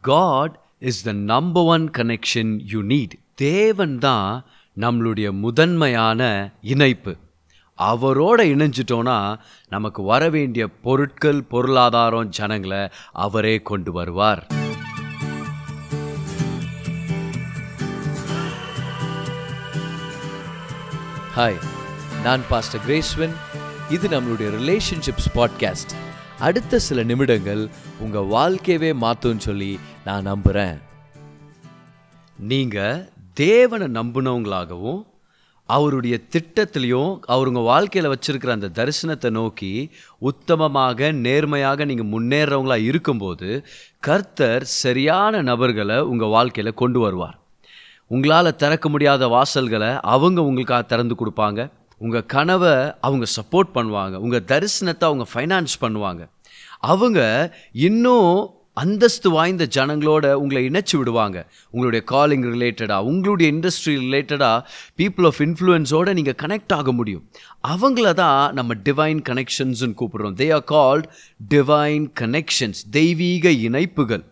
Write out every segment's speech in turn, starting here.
God is the number one connection you need தேவன் தான் நம்மளுடைய முதன்மையான இணைப்பு. அவரோட இணைஞ்சிட்டோன்னா நமக்கு வர வேண்டிய பொருட்கள் பொருளாதாரம் ஜனங்களை அவரே கொண்டு வருவார். ஹாய் நான் பாஸ்டர் கிரேஸ்வன் இது நம்மளுடைய ரிலேஷன்ஷிப்ஸ் பாட்காஸ்ட் அடுத்த சில நிமிடங்கள் உங்கள் வாழ்க்கையவே மாற்றும்னு சொல்லி நான் நம்புகிறேன் நீங்கள் தேவனை நம்பினவங்களாகவும் அவருடைய திட்டத்திலையும் அவருங்க வாழ்க்கையில் வச்சுருக்கிற அந்த தரிசனத்தை நோக்கி உத்தமமாக நேர்மையாக நீங்கள் முன்னேறவங்களா இருக்கும்போது கர்த்தர் சரியான நபர்களை உங்கள் வாழ்க்கையில் கொண்டு வருவார். உங்களால் திறக்க முடியாத வாசல்களை அவங்க உங்களுக்காக திறந்து கொடுப்பாங்க. உங்கள் கனவை அவங்க சப்போர்ட் பண்ணுவாங்க. உங்கள் தரிசனத்தை அவங்க ஃபைனான்ஸ் பண்ணுவாங்க. அவங்க இன்னும் அந்தஸ்து வாய்ந்த ஜனங்களோட உங்களை இணைச்சி விடுவாங்க. உங்களுடைய காலிங் ரிலேட்டடாக உங்களுடைய இண்டஸ்ட்ரி ரிலேட்டடாக பீப்புள் ஆஃப் இன்ஃப்ளூயன்ஸோடு நீங்கள் கனெக்ட் ஆக முடியும். அவங்கள தான் நம்ம டிவைன் கனெக்ஷன்ஸ்னு கூப்பிடுறோம். They are called divine connections தெய்வீக இணைப்புகள்.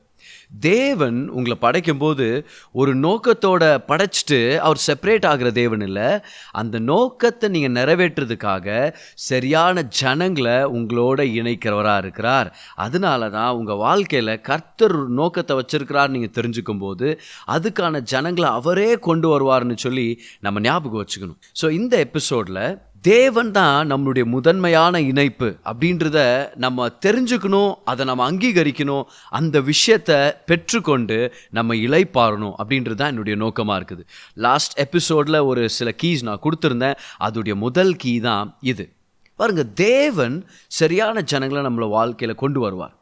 தேவன் உங்களை படைக்கும்போது ஒரு நோக்கத்தோட படைச்சிட்டு அவர் செப்பரேட் ஆகிற தேவன் இல்லை. அந்த நோக்கத்தை நீங்கள் நிறைவேற்றுறதுக்காக சரியான ஜனங்களை உங்களோட இணைக்கிறவராக இருக்கிறார். அதனால தான் உங்கள் வாழ்க்கையில் கர்த்தர் நோக்கத்தை வச்சுருக்கிறார் நீங்கள் தெரிஞ்சுக்கும் போது அதுக்கான ஜனங்களை அவரே கொண்டு வருவார்னு சொல்லி நம்ம ஞாபகம் வச்சுக்கணும். ஸோ இந்த எபிசோடில் தேவன் தான் நம்மளுடைய முதன்மையான இணைப்பு அப்படின்றத நம்ம தெரிஞ்சுக்கணும் அதை நம்ம அங்கீகரிக்கணும் அந்த விஷயத்தை பெற்றுக்கொண்டு நம்ம இலைப்பாறணும் அப்படின்றது தான் என்னுடைய நோக்கமாக இருக்குது. லாஸ்ட் எபிசோடில் ஒரு சில கீஸ் நான் கொடுத்துருந்தேன். அதோடைய முதல் கீ தான் இது. பாருங்கள் தேவன் சரியான ஜனங்களை நம்மளை வாழ்க்கையில் கொண்டு வருவார்.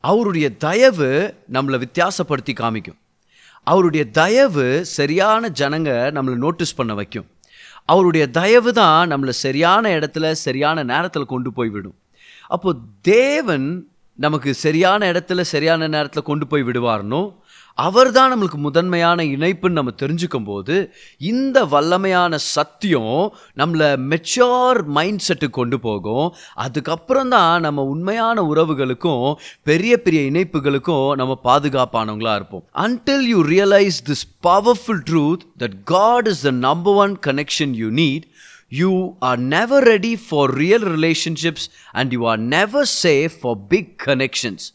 அவருடைய தயவு நம்மளை வித்தியாசப்படுத்தி காமிக்கும். அவருடைய தயவு சரியான ஜனங்க நம்மளை நோட்டீஸ் பண்ண வைக்கும். அவருடைய தயவு தான் நம்மளை சரியான இடத்துல சரியான நேரத்தில் கொண்டு போய் விடும். அப்போது தேவன் நமக்கு சரியான இடத்துல சரியான நேரத்தில் கொண்டு போய் விடுவார்னோ அவர் தான் நம்மளுக்கு முதன்மையான இணைப்புன்னு நம்ம தெரிஞ்சுக்கும் போது இந்த வல்லமையான சத்தியம் நம்மளை மெச்சோர் மைண்ட் செட்டுக்கு கொண்டு போகும். அதுக்கப்புறம் தான் நம்ம உண்மையான உறவுகளுக்கும் பெரிய பெரிய இணைப்புகளுக்கும் நம்ம பாதுகாப்பானவங்களா இருப்போம். Until you realize this powerful truth that God is the number one connection you need you are never ready for real relationships and you are never safe for big connections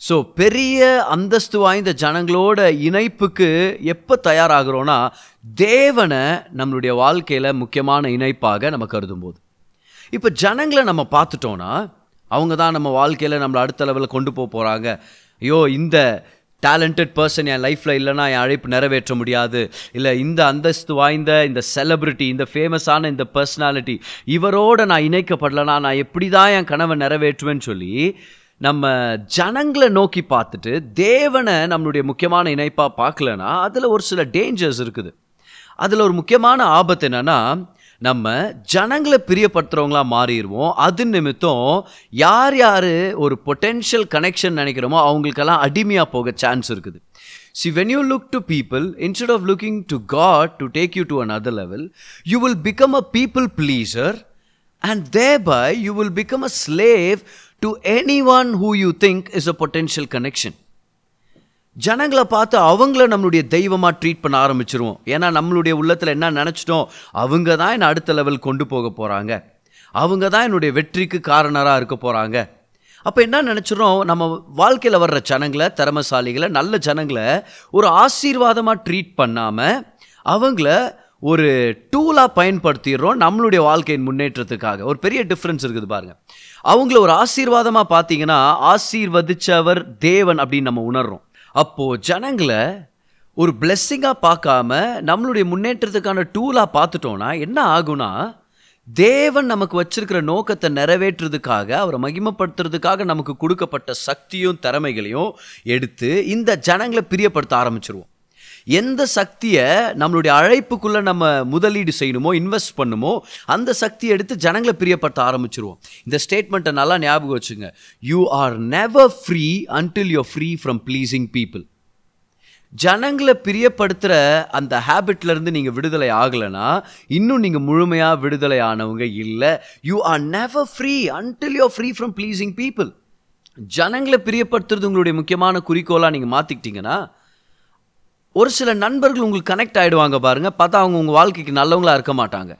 so பெரிய அந்தஸ்து வாய்ந்த ஜனங்களோட இணைப்புக்கு எப்போ தயாராகிறோன்னா தேவனை நம்மளுடைய வாழ்க்கையில் முக்கியமான இணைப்பாக நம்ம கருதும் போது இப்போ ஜனங்களை நம்ம பார்த்துட்டோன்னா அவங்க தான் நம்ம வாழ்க்கையில் நம்மளை அடுத்த லெவலில் கொண்டு போக போகிறாங்க ஐயோ இந்த டேலண்டட் பர்சன் என் லைஃப்பில் இல்லைனா என் அழைப்பு நிறைவேற்ற முடியாது. இல்லை இந்த அந்தஸ்து வாய்ந்த இந்த செலிப்ரிட்டி இந்த ஃபேமஸான இந்த பர்சனாலிட்டி இவரோட நான் இணைக்கப்படலைனா நான் எப்படி தான் என் கனவை நிறைவேற்றுவேன்னு சொல்லி நம்ம ஜனங்களை நோக்கி பார்த்துட்டு தேவனை நம்மளுடைய முக்கியமான இணைப்பாக பார்க்கலனா அதில் ஒரு சில டேஞ்சர்ஸ் இருக்குது. அதில் ஒரு முக்கியமான ஆபத்து என்னென்னா நம்ம ஜனங்களை பிரியப்படுத்துகிறவங்களா மாறிடுவோம். அது நிமித்தம் யார் யார் ஒரு பொட்டென்ஷியல் கனெக்ஷன் நினைக்கிறோமோ அவங்களுக்கெல்லாம் அடிமையாக போக சான்ஸ் இருக்குது. See when you look to people instead of looking to God to take you to another level you will become a people pleaser and thereby you will become a slave to anyone who you think is a potential connection ஜனங்களை பார்த்து அவங்கள நம்மளுடைய தெய்வமாக treat பண்ண ஆரம்பிச்சிருவோம். ஏன்னா நம்மளுடைய உள்ளத்தில் என்ன நினச்சிட்டோம்? அவங்க தான் என்னை அடுத்த லெவல் கொண்டு போக போகிறாங்க அவங்க தான் என்னுடைய வெற்றிக்கு காரணராக இருக்க போகிறாங்க அப்போ என்ன நினச்சிரும் நம்ம வாழ்க்கையில் வர்ற ஜனங்களை திறமசாலிகளை நல்ல ஜனங்களை ஒரு ஆசீர்வாதமாக ட்ரீட் பண்ணாமல் அவங்கள ஒரு டூலாக பயன்படுத்திடுறோம் நம்மளுடைய வாழ்க்கையின் முன்னேற்றத்துக்காக. ஒரு பெரிய டிஃப்ரென்ஸ் இருக்குது பாருங்கள் அவங்கள ஒரு ஆசீர்வாதமாக பார்த்தீங்கன்னா ஆசீர்வதிச்சவர் தேவன் அப்படின்னு நம்ம உணர்றோம். அப்போது ஜனங்களை ஒரு பிளெஸ்ஸிங்காக பார்க்காம நம்மளுடைய முன்னேற்றத்துக்கான டூலாக பார்த்துட்டோன்னா என்ன ஆகும்னா தேவன் நமக்கு வச்சிருக்கிற நோக்கத்தை நிறைவேற்றுறதுக்காக அவரை மகிமப்படுத்துறதுக்காக நமக்கு கொடுக்கப்பட்ட சக்தியும் திறமைகளையும் எடுத்து இந்த ஜனங்களை பிரியப்படுத்த ஆரம்பிச்சிருவோம். எந்த சக்தியை நம்மளுடைய அழைப்புக்குள்ளே நம்ம முதலீடு செய்யணுமோ இன்வெஸ்ட் பண்ணுமோ அந்த சக்தியை எடுத்து ஜனங்களை பிரியப்படுத்த ஆரம்பிச்சிருவோம். இந்த ஸ்டேட்மெண்ட்டை நல்லா ஞாபகம் வச்சுங்க. You are never free until you free from pleasing people ஜனங்களை பிரியப்படுத்துகிற அந்த ஹேபிட்லேருந்து நீங்கள் விடுதலை ஆகலைன்னா இன்னும் நீங்கள் முழுமையாக விடுதலை ஆனவங்க இல்லை. You are never free until you free from pleasing people ஜனங்களை பிரியப்படுத்துறது உங்களுடைய முக்கியமான குறிக்கோளாக நீங்கள் மாற்றிக்கிட்டீங்கன்னா ஒரு சில நண்பர்கள் உங்களுக்கு கனெக்ட் ஆகிடுவாங்க பாருங்கள் பார்த்தா அவங்க உங்கள் வாழ்க்கைக்கு நல்லவங்களா இருக்க மாட்டாங்க.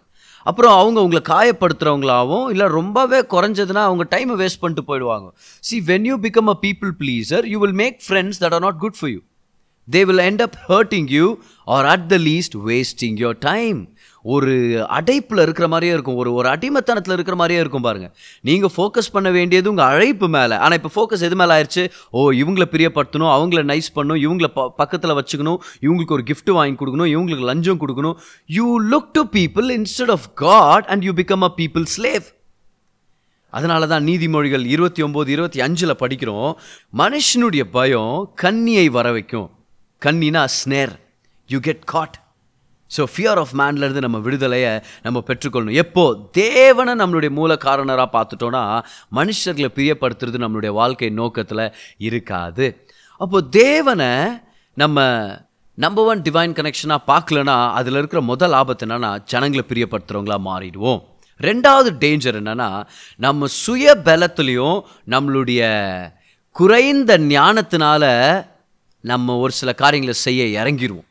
அப்புறம் அவங்க உங்களை காயப்படுத்துகிறவங்களாகவும் இல்லை ரொம்பவே குறைஞ்சதுன்னா அவங்க டைமை வேஸ்ட் பண்ணிட்டு போயிடுவாங்க. See when you become a people pleaser you will make friends that are not good for you they will end up hurting you or at the least wasting your time ஒரு அடைப்பில் இருக்கிற மாதிரியே இருக்கும். ஒரு ஒரு அடிமத்தனத்தில் இருக்கிற மாதிரியே இருக்கும் பாருங்கள் நீங்கள் ஃபோக்கஸ் பண்ண வேண்டியது உங்கள் அழைப்பு மேலே. ஆனால் இப்போ ஃபோக்கஸ் எது மேலே ஆயிடுச்சு ஓ இவங்கள பிரியப்படுத்தணும் அவங்கள நைஸ் பண்ணணும் இவங்கள ப பக்கத்தில் வச்சுக்கணும் இவங்களுக்கு ஒரு கிஃப்ட்டு வாங்கி கொடுக்கணும் இவங்களுக்கு லஞ்சம் கொடுக்கணும். You look to people instead of God and you become a people slave அதனால தான் நீதிமொழிகள் இருபத்தி ஒம்பது இருபத்தி அஞ்சில் படிக்கிறோம் மனுஷனுடைய பயம் கண்ணியை வர வைக்கும். கண்ணினா snare you get caught so fear of மேன்லேருந்து நம்ம விடுதலையை நம்ம பெற்றுக்கொள்ளணும். எப்போ தேவனை நம்மளுடைய மூல காரணராக பார்த்துட்டோன்னா மனுஷர்களை பிரியப்படுத்துறது நம்மளுடைய வாழ்க்கை நோக்கத்தில் இருக்காது. அப்போது தேவனை நம்ம நம்பர் ஒன் டிவைன் கனெக்ஷனாக பார்க்கலனா அதில் இருக்கிற முதல் ஆபத்து என்னென்னா ஜனங்களை பிரியப்படுத்துகிறவங்களா மாறிடுவோம். ரெண்டாவது டேஞ்சர் என்னன்னா நம்ம சுய பலத்துலேயும் நம்மளுடைய குறைந்த ஞானத்தினால நம்ம ஒரு சில காரியங்களை செய்ய இறங்கிடுவோம்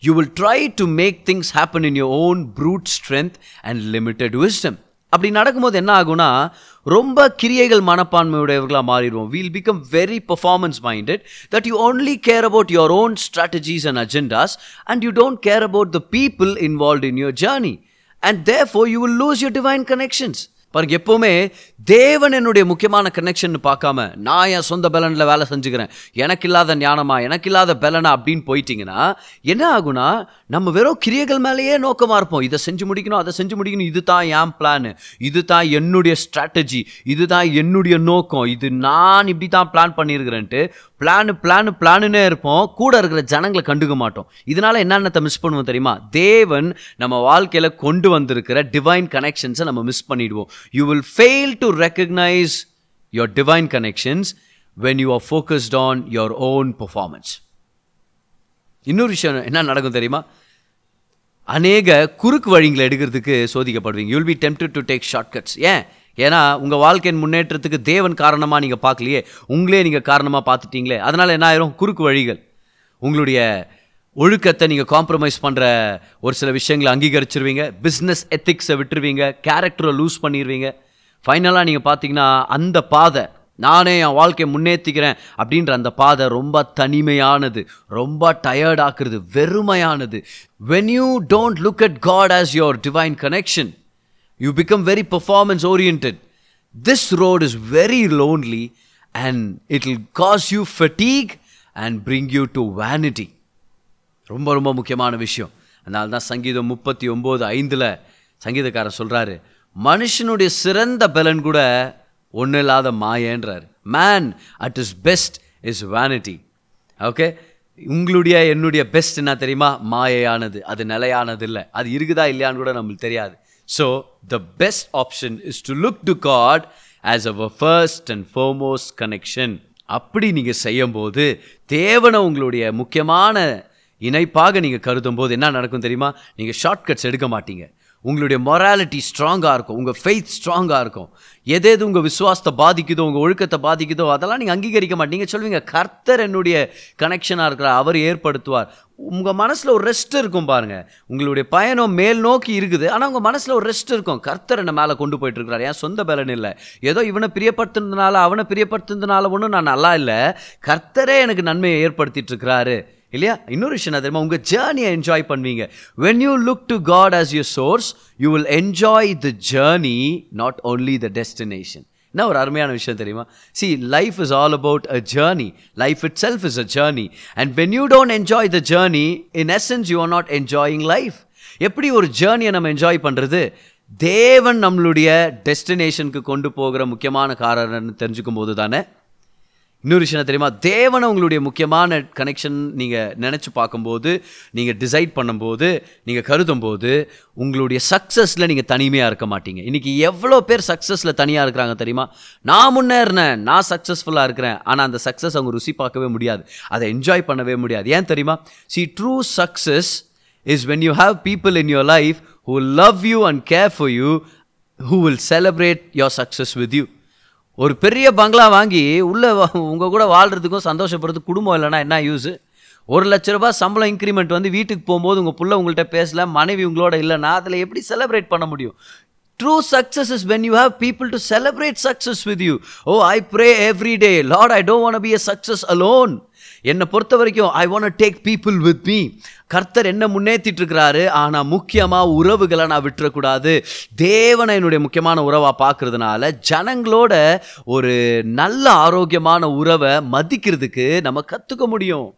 you will try to make things happen in your own brute strength and limited wisdom அப்படி நடக்கும்போது என்ன ஆகும்னா ரொம்ப கிரியைகள் மனப்பான்மையுடையவர்களாக மாறிடுவோம். We'll become very performance minded that you only care about your own strategies and agendas and you don't care about the people involve in your journey and therefore you will lose your divine connections பாருங்க எப்போவுமே தேவன் என்னுடைய முக்கியமான connection பார்க்காம நான் என் சொந்த பலனில் வேலை செஞ்சுக்கிறேன். எனக்கு இல்லாத ஞானமா எனக்கு இல்லாத பலனா அப்படின்னு போயிட்டீங்கன்னா என்ன ஆகுனா நம்ம வெறும் கிரியைகள் மேலேயே நோக்கமாக இருப்போம். இதை செஞ்சு முடிக்கணும் அதை செஞ்சு முடிக்கணும். இது தான் என் பிளான் இது தான் என்னுடைய ஸ்ட்ராட்டஜி இது தான் என்னுடைய நோக்கம். இது நான் இப்படி தான் பிளான் பண்ணியிருக்கிறேன்ட்டு பிளானு பிளானு பிளானுன்னே இருப்போம். கூட இருக்கிற ஜனங்களை கண்டுக்க மாட்டோம். இதனால என்னென்னத்தை மிஸ் பண்ணுவோம் தெரியுமா? தேவன் நம்ம வாழ்க்கையில் கொண்டு வந்திருக்கிற டிவைன் கனெக்ஷன்ஸை நம்ம மிஸ் பண்ணிடுவோம். You will fail to recognize your divine connections when you are focused on your own performance இன்னொரு விஷயம் என்ன நடக்கும் தெரியுமா? அநேக குறுக்கு வழிங்களை எடுக்கிறதுக்கு சோதிக்கப்படுவீங்க. You'll be tempted to take shortcuts ஏன்? ஏன்னா உங்கள் வாழ்க்கையின் முன்னேற்றத்துக்கு தேவன் காரணமாக நீங்கள் பார்க்கலையே உங்களே நீங்கள் காரணமாக பார்த்துட்டீங்களே. அதனால் என்ன ஆயிரும்? குறுக்கு வழிகள். உங்களுடைய ஒழுக்கத்தை நீங்கள் காம்ப்ரமைஸ் பண்ணுற ஒரு சில விஷயங்களை அங்கீகரிச்சிருவீங்க. பிஸ்னஸ் எத்திக்ஸை விட்டுருவீங்க. கேரக்டரை லூஸ் பண்ணிடுவீங்க ஃபைனலாக நீங்கள் பார்த்தீங்கன்னா அந்த பாதை நானே என் வாழ்க்கையை முன்னேற்றிக்கிறேன் அப்படின்ற அந்த பாதை ரொம்ப தனிமையானது ரொம்ப டயர்ட் ஆக்குறது வெறுமையானது. When you don't look at God as your divine connection you become very performance orient this road is very lonely and it will cause you fatigue and bring you to vanity ரொம்ப ரொம்ப முக்கியமான விஷயம். அதனால தான் சங்கீதம் முப்பத்தி ஒம்பது ஐந்தில் சங்கீதக்காரர் சொல்கிறாரு மனுஷனுடைய சிறந்த பலன் கூட ஒன்றும் இல்லாத மாயன்றார். Man at his best is vanity okay உங்களுடைய என்னுடைய பெஸ்ட் என்ன தெரியுமா? மாயையானது. அது நிலையானது இல்லை. அது இருக்குதா இல்லையான்னு கூட நம்மளுக்கு தெரியாது. So the best option is to look to God as our first and foremost connection அப்படி நீங்கள் செய்யும்போது தேவனை உங்களுடைய முக்கியமான இணைப்பாக நீங்கள் கருதும் போது என்ன நடக்கும் தெரியுமா? நீங்கள் ஷார்ட்கட்ஸ் எடுக்க மாட்டீங்க. உங்களுடைய மொராலிட்டி ஸ்ட்ராங்காக இருக்கும். உங்கள் ஃபெய்த் ஸ்ட்ராங்காக இருக்கும். எது எது உங்கள் விசுவாசத்தை பாதிக்குதோ உங்கள் ஒழுக்கத்தை பாதிக்குதோ அதெல்லாம் நீங்கள் அங்கீகரிக்க மாட்டீங்க. சொல்லுவீங்க கர்த்தர் என்னுடைய கனெக்ஷனாக இருக்கிறார் அவர் ஏற்படுத்துவார். உங்கள் மனசில் ஒரு ரெஸ்ட் இருக்கும் பாருங்கள் உங்களுடைய பயணம் மேல் நோக்கி இருக்குது ஆனால் உங்கள் மனசில் ஒரு ரெஸ்ட் இருக்கும். கர்த்தர் என்னை மேலே கொண்டு போயிட்டு இருக்கிறார் ஏன் சொந்த பலன் இல்லை. ஏதோ இவனை பிரியப்படுத்துனதுனால அவனை பிரியப்படுத்துனதுனால ஒன்றும் நான் நல்லா இல்லை. கர்த்தரே எனக்கு நன்மையை ஏற்படுத்திட்டு இருக்கிறாரு இல்லையா? இன்னொரு விஷயம் என்ன தெரியுமா? உங்கள் ஜேர்னியை என்ஜாய் பண்ணுவீங்க. When you look to God as your source you will enjoy the journey not only the destination என்ன ஒரு அருமையான விஷயம் தெரியுமா? See life is all about a journey life itself is a journey and when you don't enjoy the journey in essence you are not enjoying life எப்படி ஒரு ஜேர்னியை நம்ம enjoy பண்ணுறது தேவன் நம்மளுடைய டெஸ்டினேஷனுக்கு கொண்டு போகிற முக்கியமான காரணம்னு தெரிஞ்சுக்கும் போது தானே இன்னொரு விஷயம் தெரியுமா? தேவனை உங்களுடைய முக்கியமான கனெக்ஷன் நீங்கள் நினச்சி பார்க்கும்போது நீங்கள் டிசைட் பண்ணும்போது நீங்கள் கருதும் போது உங்களுடைய சக்ஸஸில் நீங்கள் தனிமையாக இருக்க மாட்டீங்க. இன்றைக்கி எவ்வளோ பேர் சக்ஸஸில் தனியாக இருக்கிறாங்க தெரியுமா? நான் முன்னேறினேன் நான் சக்ஸஸ்ஃபுல்லாக இருக்கிறேன். ஆனால் அந்த சக்ஸஸ் அவங்க ருசி பார்க்கவே முடியாது. அதை என்ஜாய் பண்ணவே முடியாது. ஏன் தெரியுமா? See true success is when you have people in your life who love you and care for you who will celebrate your success with you ஒரு பெரிய பங்களா வாங்கி உள்ளே உங்கள் கூட வாழ்கிறதுக்கும் சந்தோஷப்படுறது குடும்பம் இல்லைன்னா என்ன யூஸு ஒரு லட்ச ரூபா சம்பளம் இன்க்ரிமெண்ட் வந்து வீட்டுக்கு போகும்போது உங்கள் பிள்ளை உங்கள்கிட்ட பேசல மனைவி உங்களோட இல்லைன்னா அதில் எப்படி செலிப்ரேட் பண்ண முடியும்? True success is when you have people to celebrate success with you oh I pray every day Lord I don't want be a success alone என்னை பொறுத்த வரைக்கும் I want take people with me கர்த்தர் என்ன முன்னேற்றிட்டு இருக்கிறாரு ஆனால் முக்கியமாக உறவுகளை நான் விட்டுறக்கூடாது. தேவனை என்னுடைய முக்கியமான உறவாக பார்க்கறதுனால ஜனங்களோட ஒரு நல்ல ஆரோக்கியமான உறவை மதிக்கிறதுக்கு நம்ம கற்றுக்க முடியும்.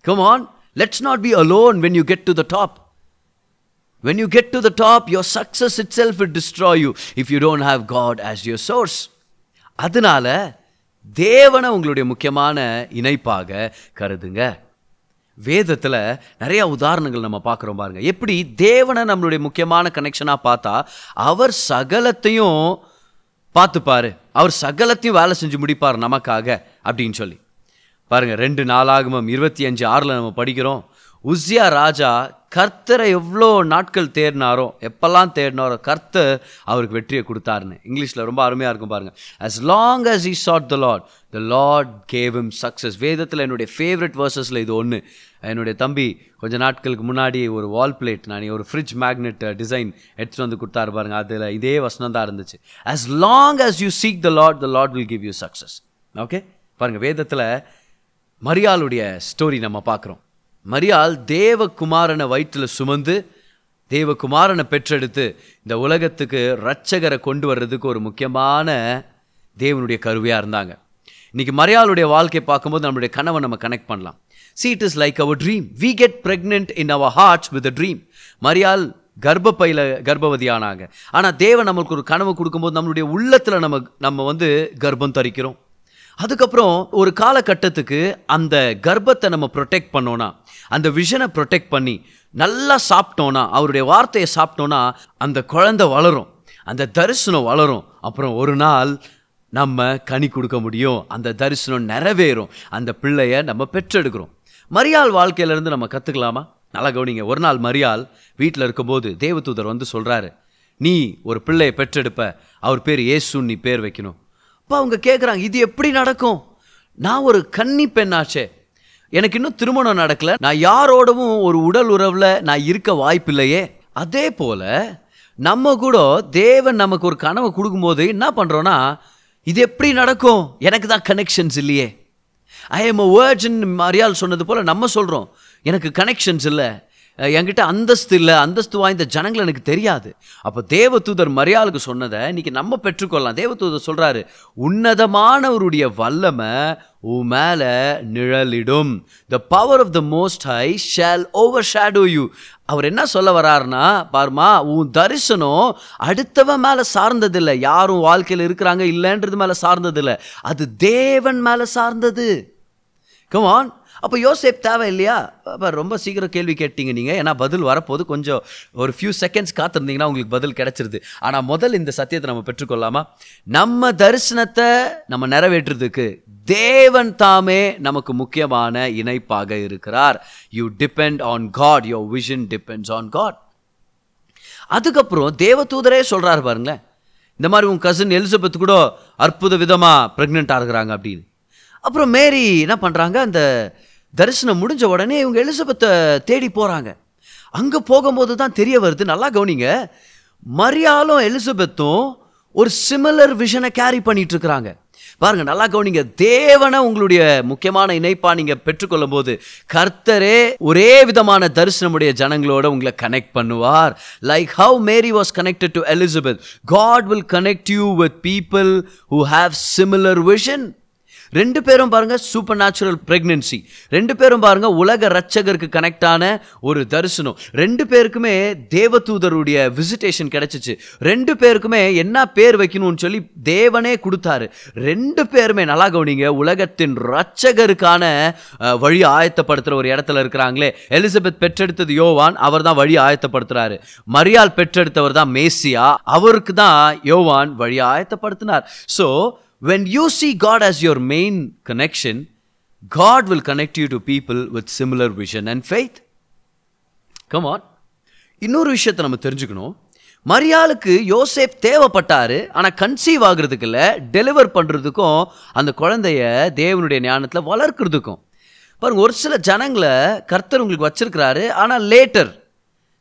Come on let's not be alone when you get to the top when you get to the top your success itself it destroy you if you don't have God as your source அதனால தேவனை உங்களுடைய முக்கியமான இணைப்பாக கருதுங்க. வேதத்தில் நிறையா உதாரணங்கள் நம்ம பார்க்குறோம் பாருங்கள் எப்படி தேவனை நம்மளுடைய முக்கியமான கனெக்ஷனாக பார்த்தா அவர் சகலத்தையும் பார்த்துப்பார். அவர் சகலத்தையும் வேலை செஞ்சு முடிப்பார் நமக்காக அப்படின்னு சொல்லி. பாருங்கள் ரெண்டு நாளாகமம் இருபத்தி அஞ்சு ஆறில் நம்ம படிக்கிறோம். உஸ்யா ராஜா கர்த்தரை எவ்வளோ நாட்கள் தேடினாரோ எப்பெல்லாம் தேடினாரோ கர்த்தர் அவருக்கு வெற்றியை கொடுத்தாருன்னு. இங்கிலீஷில் ரொம்ப அருமையாக இருக்கும் பாருங்கள் as long as he sought the Lord the Lord gave success வேதத்தில் என்னுடைய ஃபேவரட் வேர்சஸில் இது ஒன்று என்னுடைய தம்பி கொஞ்ச நாட்களுக்கு முன்னாடி ஒரு வால் பிளேட் நான் ஒரு ஃப்ரிட்ஜ் மேக்னெட் டிசைன் எடுத்துகிட்டு வந்து கொடுத்தாரு பாருங்கள் அதில் இதே வசனம் தான் இருந்துச்சு. As long as you seek the Lord the Lord will give you success okay பாருங்கள் வேதத்தில் மரியாளுடைய ஸ்டோரி நம்ம பார்க்குறோம். மரியாள் தேவகுமாரனை வயிற்றில் சுமந்து தேவகுமாரனை பெற்றெடுத்து இந்த உலகத்துக்கு ரட்சகரை கொண்டு வர்றதுக்கு ஒரு முக்கியமான தேவனுடைய கருவியாக இருந்தாங்க. இன்னைக்கு மரியாளுடைய வாழ்க்கை பார்க்கும்போது நம்மளுடைய கனவை நம்ம கனெக்ட் பண்ணலாம். Seed is like like dream we get get in our hearts with a dream dream. மரியாள் கர்ப்பப்பையில் கர்ப்பவதியானாங்க. ஆனால் தேவன் நம்மளுக்கு ஒரு கனவு கொடுக்கும்போது நம்மளுடைய உள்ளத்தில் நம்ம நம்ம வந்து கர்ப்பம் தரிக்கிறோம். அதுக்கப்புறம் ஒரு காலகட்டத்துக்கு அந்த கர்ப்பத்தை நம்ம ப்ரொடெக்ட் பண்ணோன்னா அந்த விஷனை ப்ரொடெக்ட் பண்ணி நல்லா சாப்பிட்டோன்னா அவருடைய வார்த்தையை சாப்பிட்டோன்னா அந்த குழந்தை வளரும் அந்த தரிசனம் வளரும். அப்புறம் ஒரு நாள் நம்ம கனி கொடுக்க முடியும் அந்த தரிசனம் நிறைவேறும் அந்த பிள்ளைய நம்ம பெற்றெடுக்கிறோம். மரியாள் வாழ்க்கையிலேருந்து நம்ம கற்றுக்கலாமா நல்லா கவனிங்க. ஒரு நாள் மரியாள் வீட்டில் இருக்கும்போது தேவதூதர் வந்து சொல்கிறாரு நீ ஒரு பிள்ளையை பெற்றெடுப்ப அவர் பேர் இயேசுன்னு நீ பேர் வைக்கணும். அப்போ அவங்க கேட்குறாங்க இது எப்படி நடக்கும்? நான் ஒரு கன்னி பெண்ணாச்சே. எனக்கு இன்னும் திருமணம் நடக்கல. நான் யாரோடவும் ஒரு உடல் உறவில் நான் இருக்க வாய்ப்பில்லையே. அதே போல் நம்ம கூட தேவன் நமக்கு ஒரு கனவை கொடுக்கும்போது என்ன பண்ணுறோன்னா இது எப்படி நடக்கும்? எனக்கு தான் கனெக்ஷன்ஸ் இல்லையே. ஐ எம் அ வேர்ஜின் சொன்னது போல் நம்ம சொல்கிறோம் எனக்கு கனெக்ஷன்ஸ் இல்லை. என்கிட்ட அந்தஸ்து இல்லை அந்தஸ்து வாய்ந்த ஜனங்கள் எனக்கு தெரியாது. அப்போ தேவதூதர் மரியாளுக்கு சொன்னதை இன்னைக்கு நம்ம பெற்றுக்கொள்ளலாம். தேவதூதர் சொல்கிறாரு உன்னதமானவருடைய வல்லமை உன் மேலே நிழலிடும். The power of the most high shall overshadow you அவர் என்ன சொல்ல வர்றாருன்னா பாருமா உன் தரிசனம் அடுத்தவன் மேலே சார்ந்ததில்லை. யாரும் வாழ்க்கையில் இருக்கிறாங்க இல்லைன்றது மேலே சார்ந்ததில்லை. அது தேவன் மேலே சார்ந்தது. கமான் அப்போ யோசேப் தேவை இல்லையா? அப்போ ரொம்ப சீக்கிரம் கேள்வி கேட்டீங்க நீங்கள் ஏன்னா பதில் வரப்போது கொஞ்சம் ஒரு ஃபியூ செகண்ட்ஸ் காத்திருந்தீங்கன்னா உங்களுக்கு பதில் கிடச்சிருது. ஆனால் முதல் இந்த சத்தியத்தை நம்ம பெற்றுக்கொள்ளாமா? நம்ம தரிசனத்தை நம்ம நிறைவேற்றுறதுக்கு தேவன் தாமே நமக்கு முக்கியமான இணைப்பாக இருக்கிறார். You depend on God your vision depends on God அதுக்கப்புறம் தேவதூதரே சொல்கிறாரு பாருங்களேன். இந்த மாதிரி உன் கசின் எலிசபெத் கூட அற்புத விதமாக ப்ரெக்னெண்ட் இருக்கிறாங்க அப்படின்னு. அப்புறம் மேரி என்ன பண்ணுறாங்க அந்த தரிசனம் முடிஞ்ச உடனே இவங்க எலிசபெத்தை தேடி போகிறாங்க அங்கே போகும்போது தான் தெரிய வருது நல்லா கவனிங்க. மரியாலும் எலிசபெத்தும் ஒரு சிமிலர் விஷனை கேரி பண்ணிட்டு இருக்கிறாங்க. பாருங்க நல்லா கவனிங்க. தேவனை உங்களுடைய முக்கியமான இணைப்பா நீங்க பெற்றுக்கொள்ளும் போது கர்த்தரே ஒரே விதமான தரிசனமுடைய ஜனங்களோட உங்களை கனெக்ட் பண்ணுவார். Like how Mary was connected to Elizabeth God will connect you with people who have similar vision ரெண்டு பேரும் பாருங்க சூப்பர் நேச்சுரல் பிரெக்னன்சி ரெண்டு பேரும் பாருங்க உலக ரட்சகருக்கு கனெக்டான ஒரு தரிசனம். ரெண்டு பேருக்குமே தேவதூதருடைய விசிட்டேஷன் கிடைச்சிச்சு. ரெண்டு பேருக்குமே என்ன பேர் வைக்கணும்னு சொல்லி தேவனே கொடுத்தாரு. ரெண்டு பேருமே நல்லா கவனிங்க உலகத்தின் ரட்சகருக்கான வழி ஆயத்தப்படுத்துகிற ஒரு இடத்துல இருக்கிறாங்களே. எலிசபெத் பெற்றெடுத்தது யோவான் அவர் தான் வழி ஆயத்தப்படுத்துறாரு. மரியாள் பெற்றெடுத்தவர் தான் மேசியா அவருக்கு தான் யோவான் வழி ஆயத்தப்படுத்தினார். So when you see God as your main connection, God will connect you to people with similar vision and faith. Come இன்னொரு விஷயத்தை நம்ம தெரிஞ்சுக்கணும். மரியாளுக்கு யோசேப் தேவைப்பட்டார் ஆனால் கன்சீவ் ஆகுறதுக்கு இல்லை டெலிவர் பண்ணுறதுக்கும் அந்த குழந்தைய தேவனுடைய ஞானத்தில் வளர்க்குறதுக்கும். பாருங்க ஒரு சில ஜனங்களை கர்த்தர் உங்களுக்கு வச்சுருக்கிறாரு ஆனால் later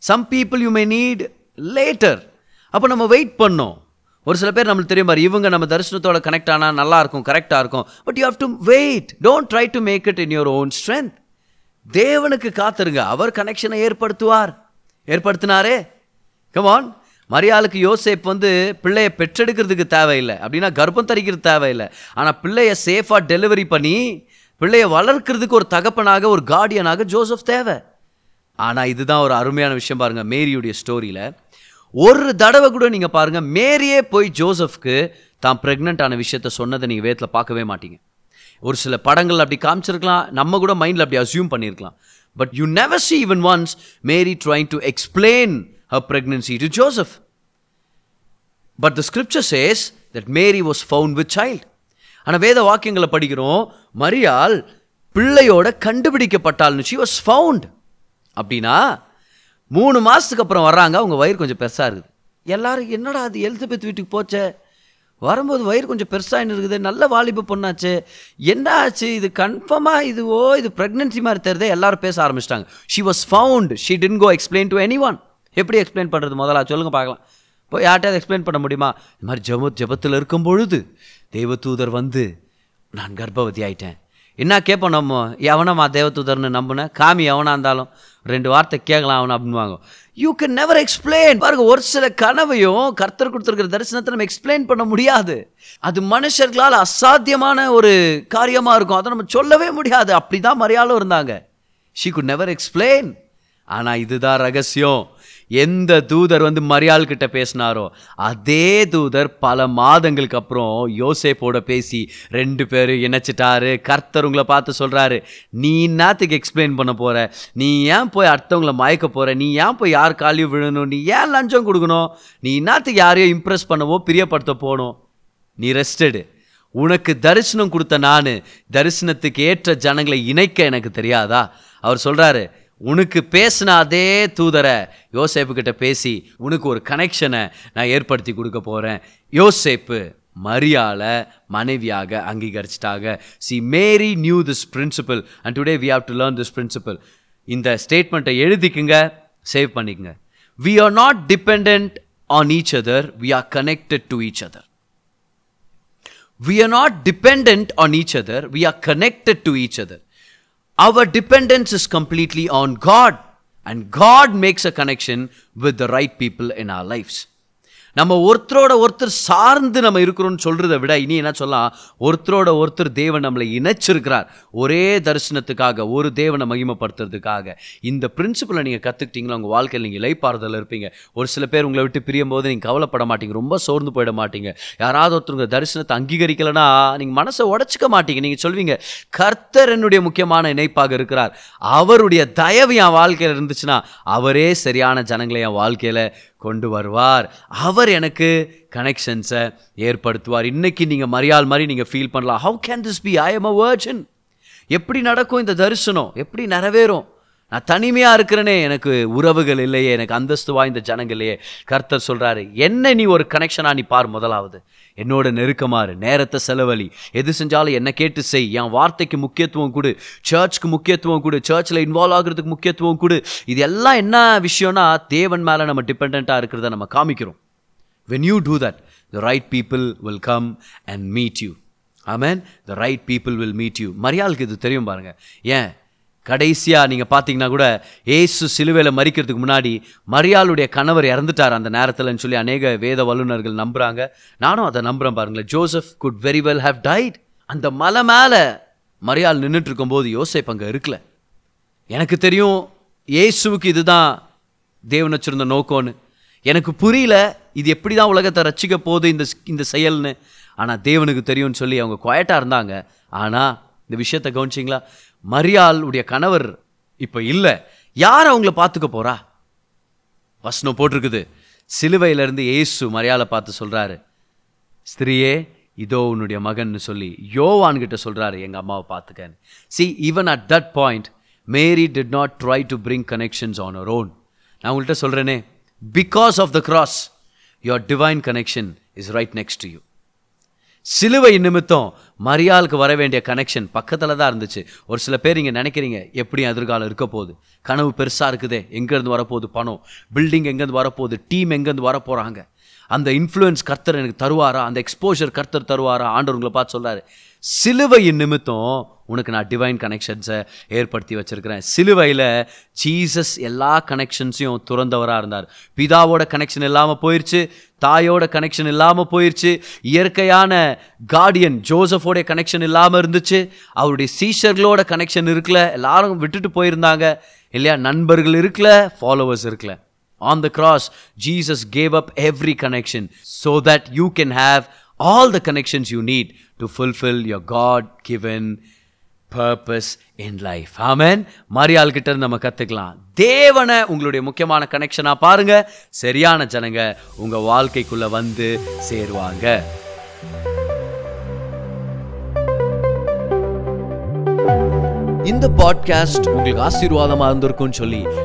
some people you may need later அப்போ நம்ம வெயிட் பண்ணோம். ஒரு சில பேர் நம்மளுக்கு தெரியும் பாரு இவங்க நம்ம தரிசனத்தோட கனெக்ட் ஆனால் நல்லா இருக்கும் கரெக்டாக இருக்கும். But you have to wait don't try to make it in your own strength தேவனுக்கு காத்துருங்க. அவர் கனெக்ஷனை ஏற்படுத்துவார். ஏற்படுத்தினாரே? கமான் மரியாளுக்கு யோசேப் வந்து பிள்ளைய பெற்றெடுக்கிறதுக்கு தேவையில்லை. அப்படின்னா கர்ப்பம் தரிக்கிறது தேவையில்லை. ஆனால் பிள்ளைய சேஃபாக டெலிவரி பண்ணி பிள்ளைய வளர்க்குறதுக்கு ஒரு தகப்பனாக ஒரு கார்டியனாக ஜோசப் தேவை. ஆனால் இதுதான் ஒரு அருமையான விஷயம் பாருங்கள் மேரியுடைய ஸ்டோரியில் ஒரு தடவை கூட நீங்கள் பாருங்கள் மேரியே போய் ஜோசஃப்க்கு தான் ப்ரெக்னென்ட் ஆன விஷயத்த சொன்னதை நீங்கள் வேத்தில் பார்க்கவே மாட்டீங்க. ஒரு சில படங்கள் அப்படி காமிச்சிருக்கலாம் நம்ம கூட மைண்டில் அப்படி அசியூம் பண்ணியிருக்கலாம் but you never see even once Mary trying to explain her pregnancy to Joseph but the scripture says that Mary was found with child ஆனால் வேத வாக்கியங்களை படிக்கிறோம் மரியால் பிள்ளையோட கண்டுபிடிக்கப்பட்டால்னு ஷி வாஸ் ஃபவுண்ட் அப்படின்னா மூணு மாதத்துக்கு அப்புறம் வர்றாங்க அவங்க வயிறு கொஞ்சம் பெருசாக இருக்குது. எல்லாரும் என்னடா அது எலிசபெத் வீட்டுக்கு போச்சே? வரும்போது வயிறு கொஞ்சம் பெருசாக இருக்குது நல்ல வாலிப பொண்ணாச்சு? என்ன ஆச்சு? இது கன்ஃபார்மாக இது ஓ இது ப்ரெக்னென்சி மாதிரி தெரியுதே எல்லாரும் பேச ஆரம்பிச்சிட்டாங்க. She was found she didn't go explain to anyone எப்படி எக்ஸ்பிளைன் பண்ணுறது முதல்ல? சொல்லுங்க பார்க்கலாம். இப்போ யார்கிட்டயாவது எக்ஸ்பிளைன் பண்ண முடியுமா? இந்த மாதிரி ஜப ஜபத்தில் இருக்கும் பொழுது தேவதூதர் வந்து நான் கர்ப்பவதி ஆயிட்டேன். என்ன கேட்போம் நம்ம? எவனம்மா தேவதூதர்னு நம்பின? காமி எவனாக இருந்தாலும் ரெண்டு வார்த்தை கேட்கலாம் அவனை அப்படின்வாங்க யூ கேன் நெவர் எக்ஸ்பிளைன் பாருங்க ஒரு சில கனவையும் கர்த்தர் கொடுத்துருக்கிற தரிசனத்தை நம்ம எக்ஸ்பிளைன் பண்ண முடியாது. அது மனுஷர்களால் அசாத்தியமான ஒரு காரியமாக இருக்கும். அதை நம்ம சொல்லவே முடியாது. அப்படி தான் மரியாளும் இருந்தாங்க. ஷீ குட் நெவர் எக்ஸ்பிளைன் ஆனால் இதுதான் ரகசியம். எந்த தூதர் வந்து மரியாள் கிட்ட பேசினாரோ அதே தூதர் பல மாதங்களுக்கு அப்புறம் யோசேப்போட பேசி ரெண்டு பேரும் இணைச்சிட்டாரு கர்த்தர் உங்களை பார்த்து சொல்கிறாரு நீ என்னத்துக்கு எக்ஸ்பிளைன் பண்ண போகிற நீ ஏன் போய் அடுத்தவங்களை மயக்க போகிற நீ ஏன் போய் யார் காலையும் விழணும்? நீ ஏன் லஞ்சம் கொடுக்கணும்? நீ என்னத்துக்கு யாரையும் இம்ப்ரெஸ் பண்ணவோ பிரியப்படுத்த போகணும்? நீ ரெஸ்டடு உனக்கு தரிசனம் கொடுத்த நான் தரிசனத்துக்கு ஏற்ற ஜனங்களை இணைக்க எனக்கு தெரியாதா? அவர் சொல்கிறாரு உனக்கு பேசின அதே தூதரை யோசேப்பு கிட்ட பேசி உனக்கு ஒரு கனெக்ஷனை நான் ஏற்படுத்தி கொடுக்க போறேன். யோசேப்பு மரியால மனைவியாக அங்கீகரிச்சிட்டாங்க. See Mary knew this principle and today we have to learn this principle இந்த ஸ்டேட்மெண்ட்டை எழுதிக்குங்க சேவ் பண்ணிக்கங்க. We are not depend on each other we are connected to each other we are not depend on each other we are connected to each other Our dependence is completely on God, and God makes a connection with the right people in our lives. நம்ம ஒருத்தரோட ஒருத்தர் சார்ந்து நம்ம இருக்கிறோம்னு சொல்கிறத விட இனி என்ன சொல்லலாம்? ஒருத்தரோட ஒருத்தர் தேவன் நம்மளை இணைச்சிருக்கிறார். ஒரே தரிசனத்துக்காக ஒரு தேவனை மகிமைப்படுத்துறதுக்காக. இந்த பிரின்சிபலை நீங்கள் கற்றுக்கிட்டீங்களா உங்கள் வாழ்க்கையில் நீங்கள் இலைப்பாறுதல் இருப்பீங்க. ஒரு சில பேர் உங்களை விட்டு பிரியும் போது நீங்கள் கவலைப்பட மாட்டீங்க. ரொம்ப சோர்ந்து போயிட மாட்டீங்க. யாராவது ஒருத்தருங்க தரிசனத்தை அங்கீகரிக்கலைன்னா நீங்கள் மனசை உடச்சிக்க மாட்டீங்க. நீங்கள் சொல்வீங்க கர்த்தர் என்னுடைய முக்கியமான இணைப்பாக இருக்கிறார். அவருடைய தயவு என் வாழ்க்கையில் இருந்துச்சுன்னா அவரே சரியான ஜனங்களை என் வாழ்க்கையில் கொண்டு வருவார். அவர் எனக்கு கனெக்ஷன்ஸை ஏற்படுத்துவார். இன்னைக்கு நீங்கள் மரியாள் மாதிரி நீங்கள் ஃபீல் பண்ணலாம். How can this be I am a virgin எப்படி நடக்கும் இந்த தரிசனம்? எப்படி நிறைவேறும்? நான் தனிமையாக இருக்கிறேனே எனக்கு உறவுகள் இல்லையே எனக்கு அந்தஸ்து வாய்ந்த ஜனங்கள் இல்லையே. கர்த்தர் சொல்கிறாரு என்ன நீ ஒரு கனெக்ஷனாக நீ பார் முதலாவது. என்னோட நெருக்கமாறு நேரத்தை செலவழி. எது செஞ்சாலும் என்ன கேட்டு செய். என் வார்த்தைக்கு முக்கியத்துவம் கொடு. சர்ச்சுக்கு முக்கியத்துவம் கொடு. சர்ச்சில் இன்வால்வ் ஆகுறதுக்கு முக்கியத்துவம் கொடு. இது எல்லாம் என்ன விஷயம்னா தேவன் மேலே நம்ம டிபெண்ட்டாக இருக்கிறத நம்ம காமிக்கிறோம். When you do that the right people will come and meet you amen the right people will meet you மரியாளுக்கு இது தெரியும் பாருங்கள் ஏன்? கடைசியாக நீங்கள் பார்த்தீங்கன்னா கூட ஏசு சிலுவையில் மறிக்கிறதுக்கு முன்னாடி மரியாளுடைய கணவர் இறந்துட்டார் அந்த நேரத்தில்னு சொல்லி அநேக வேத வல்லுநர்கள் நம்புகிறாங்க நானும் அதை நம்புகிறேன் பாருங்களேன். Joseph could very well have tied அந்த மலை மேலே மரியாள் நின்றுட்டு இருக்கும்போது யோசேப் அங்கே இருக்கல. எனக்கு தெரியும் ஏசுவுக்கு இதுதான் தேவன் வச்சுருந்த நோக்கம்னு. எனக்கு புரியல இது எப்படி தான் உலகத்தை ரசிக்க போகுது இந்த இந்த செயல்னு. ஆனால் தேவனுக்கு தெரியும்னு சொல்லி அவங்க குவாய்ட்டாக இருந்தாங்க. ஆனால் இந்த விஷயத்தை கவனிச்சிங்களா? மரியாளுடைய கணவர் இப்போ இல்லை. யார் அவங்கள பார்த்துக்க போறா? வசனம் போட்டிருக்குது. சிலுவையிலேருந்து ஏசு மரியாதை பார்த்து சொல்கிறாரு ஸ்திரியே இதோ உன்னுடைய மகன்னு சொல்லி யோவான்கிட்ட சொல்கிறாரு எங்கள் அம்மாவை பார்த்துக்கன்னு. See even at that point Mary did not try to bring connections on her own நான் உங்கள்கிட்ட சொல்கிறேனே because of the cross your divine connection is right next to you சிலுவை நிமித்தம் மரியாளுக்கு வர வேண்டிய கனெக்ஷன் பக்கத்தில் தான் இருந்துச்சு. ஒரு சில பேர் இங்கே நினைக்கிறீங்க எப்படி எதிர்காலம் இருக்க போகுது? கனவு பெருசாக இருக்குதே எங்கேருந்து வரப்போகுது பணம்? பில்டிங் எங்கேருந்து வரப்போகுது? டீம் எங்கேருந்து வரப்போகிறாங்க அந்த இன்ஃப்ளூயன்ஸ் கர்த்தர் எனக்கு தருவாரா? அந்த எக்ஸ்போஷர் கர்த்தர் தருவாரா? ஆண்டவங்களை பார்த்து சொல்கிறாரு சிலுவையின் நிமித்தம் உனக்கு நான் டிவைன் கனெக்ஷன்ஸை ஏற்படுத்தி வச்சுருக்கிறேன். சிலுவையில் ஜீசஸ் எல்லா கனெக்ஷன்ஸையும் துறந்தவராக இருந்தார். பிதாவோட கனெக்ஷன் இல்லாமல் போயிடுச்சு தாயோட கனெக்ஷன் இல்லாமல் போயிடுச்சு இயற்கையான கார்டியன் ஜோசஃபோடைய கனெக்ஷன் இல்லாமல் இருந்துச்சு அவருடைய சீஷர்களோட கனெக்ஷன் இருக்கல எல்லாரும் விட்டுட்டு போயிருந்தாங்க. இல்லையா நண்பர்கள் இருக்கல ஃபாலோவர்ஸ் இருக்கல. On the cross Jesus gave up every connection so that you can have all the connections you need to fulfill your God given purpose in life amen மரியாள் கிட்ட இருந்து நம்ம கற்றுக்கலாம் தேவனை உங்களுடைய முக்கியமான கனெக்ஷனாக பாருங்க. சரியான ஜனங்க உங்கள் வாழ்க்கைக்குள்ளே வந்து சேருவாங்க. இந்த பாட்காஸ்ட் உங்களுக்கு ஆசீர்வாதமாக இருந்திருக்கும்னு சொல்லி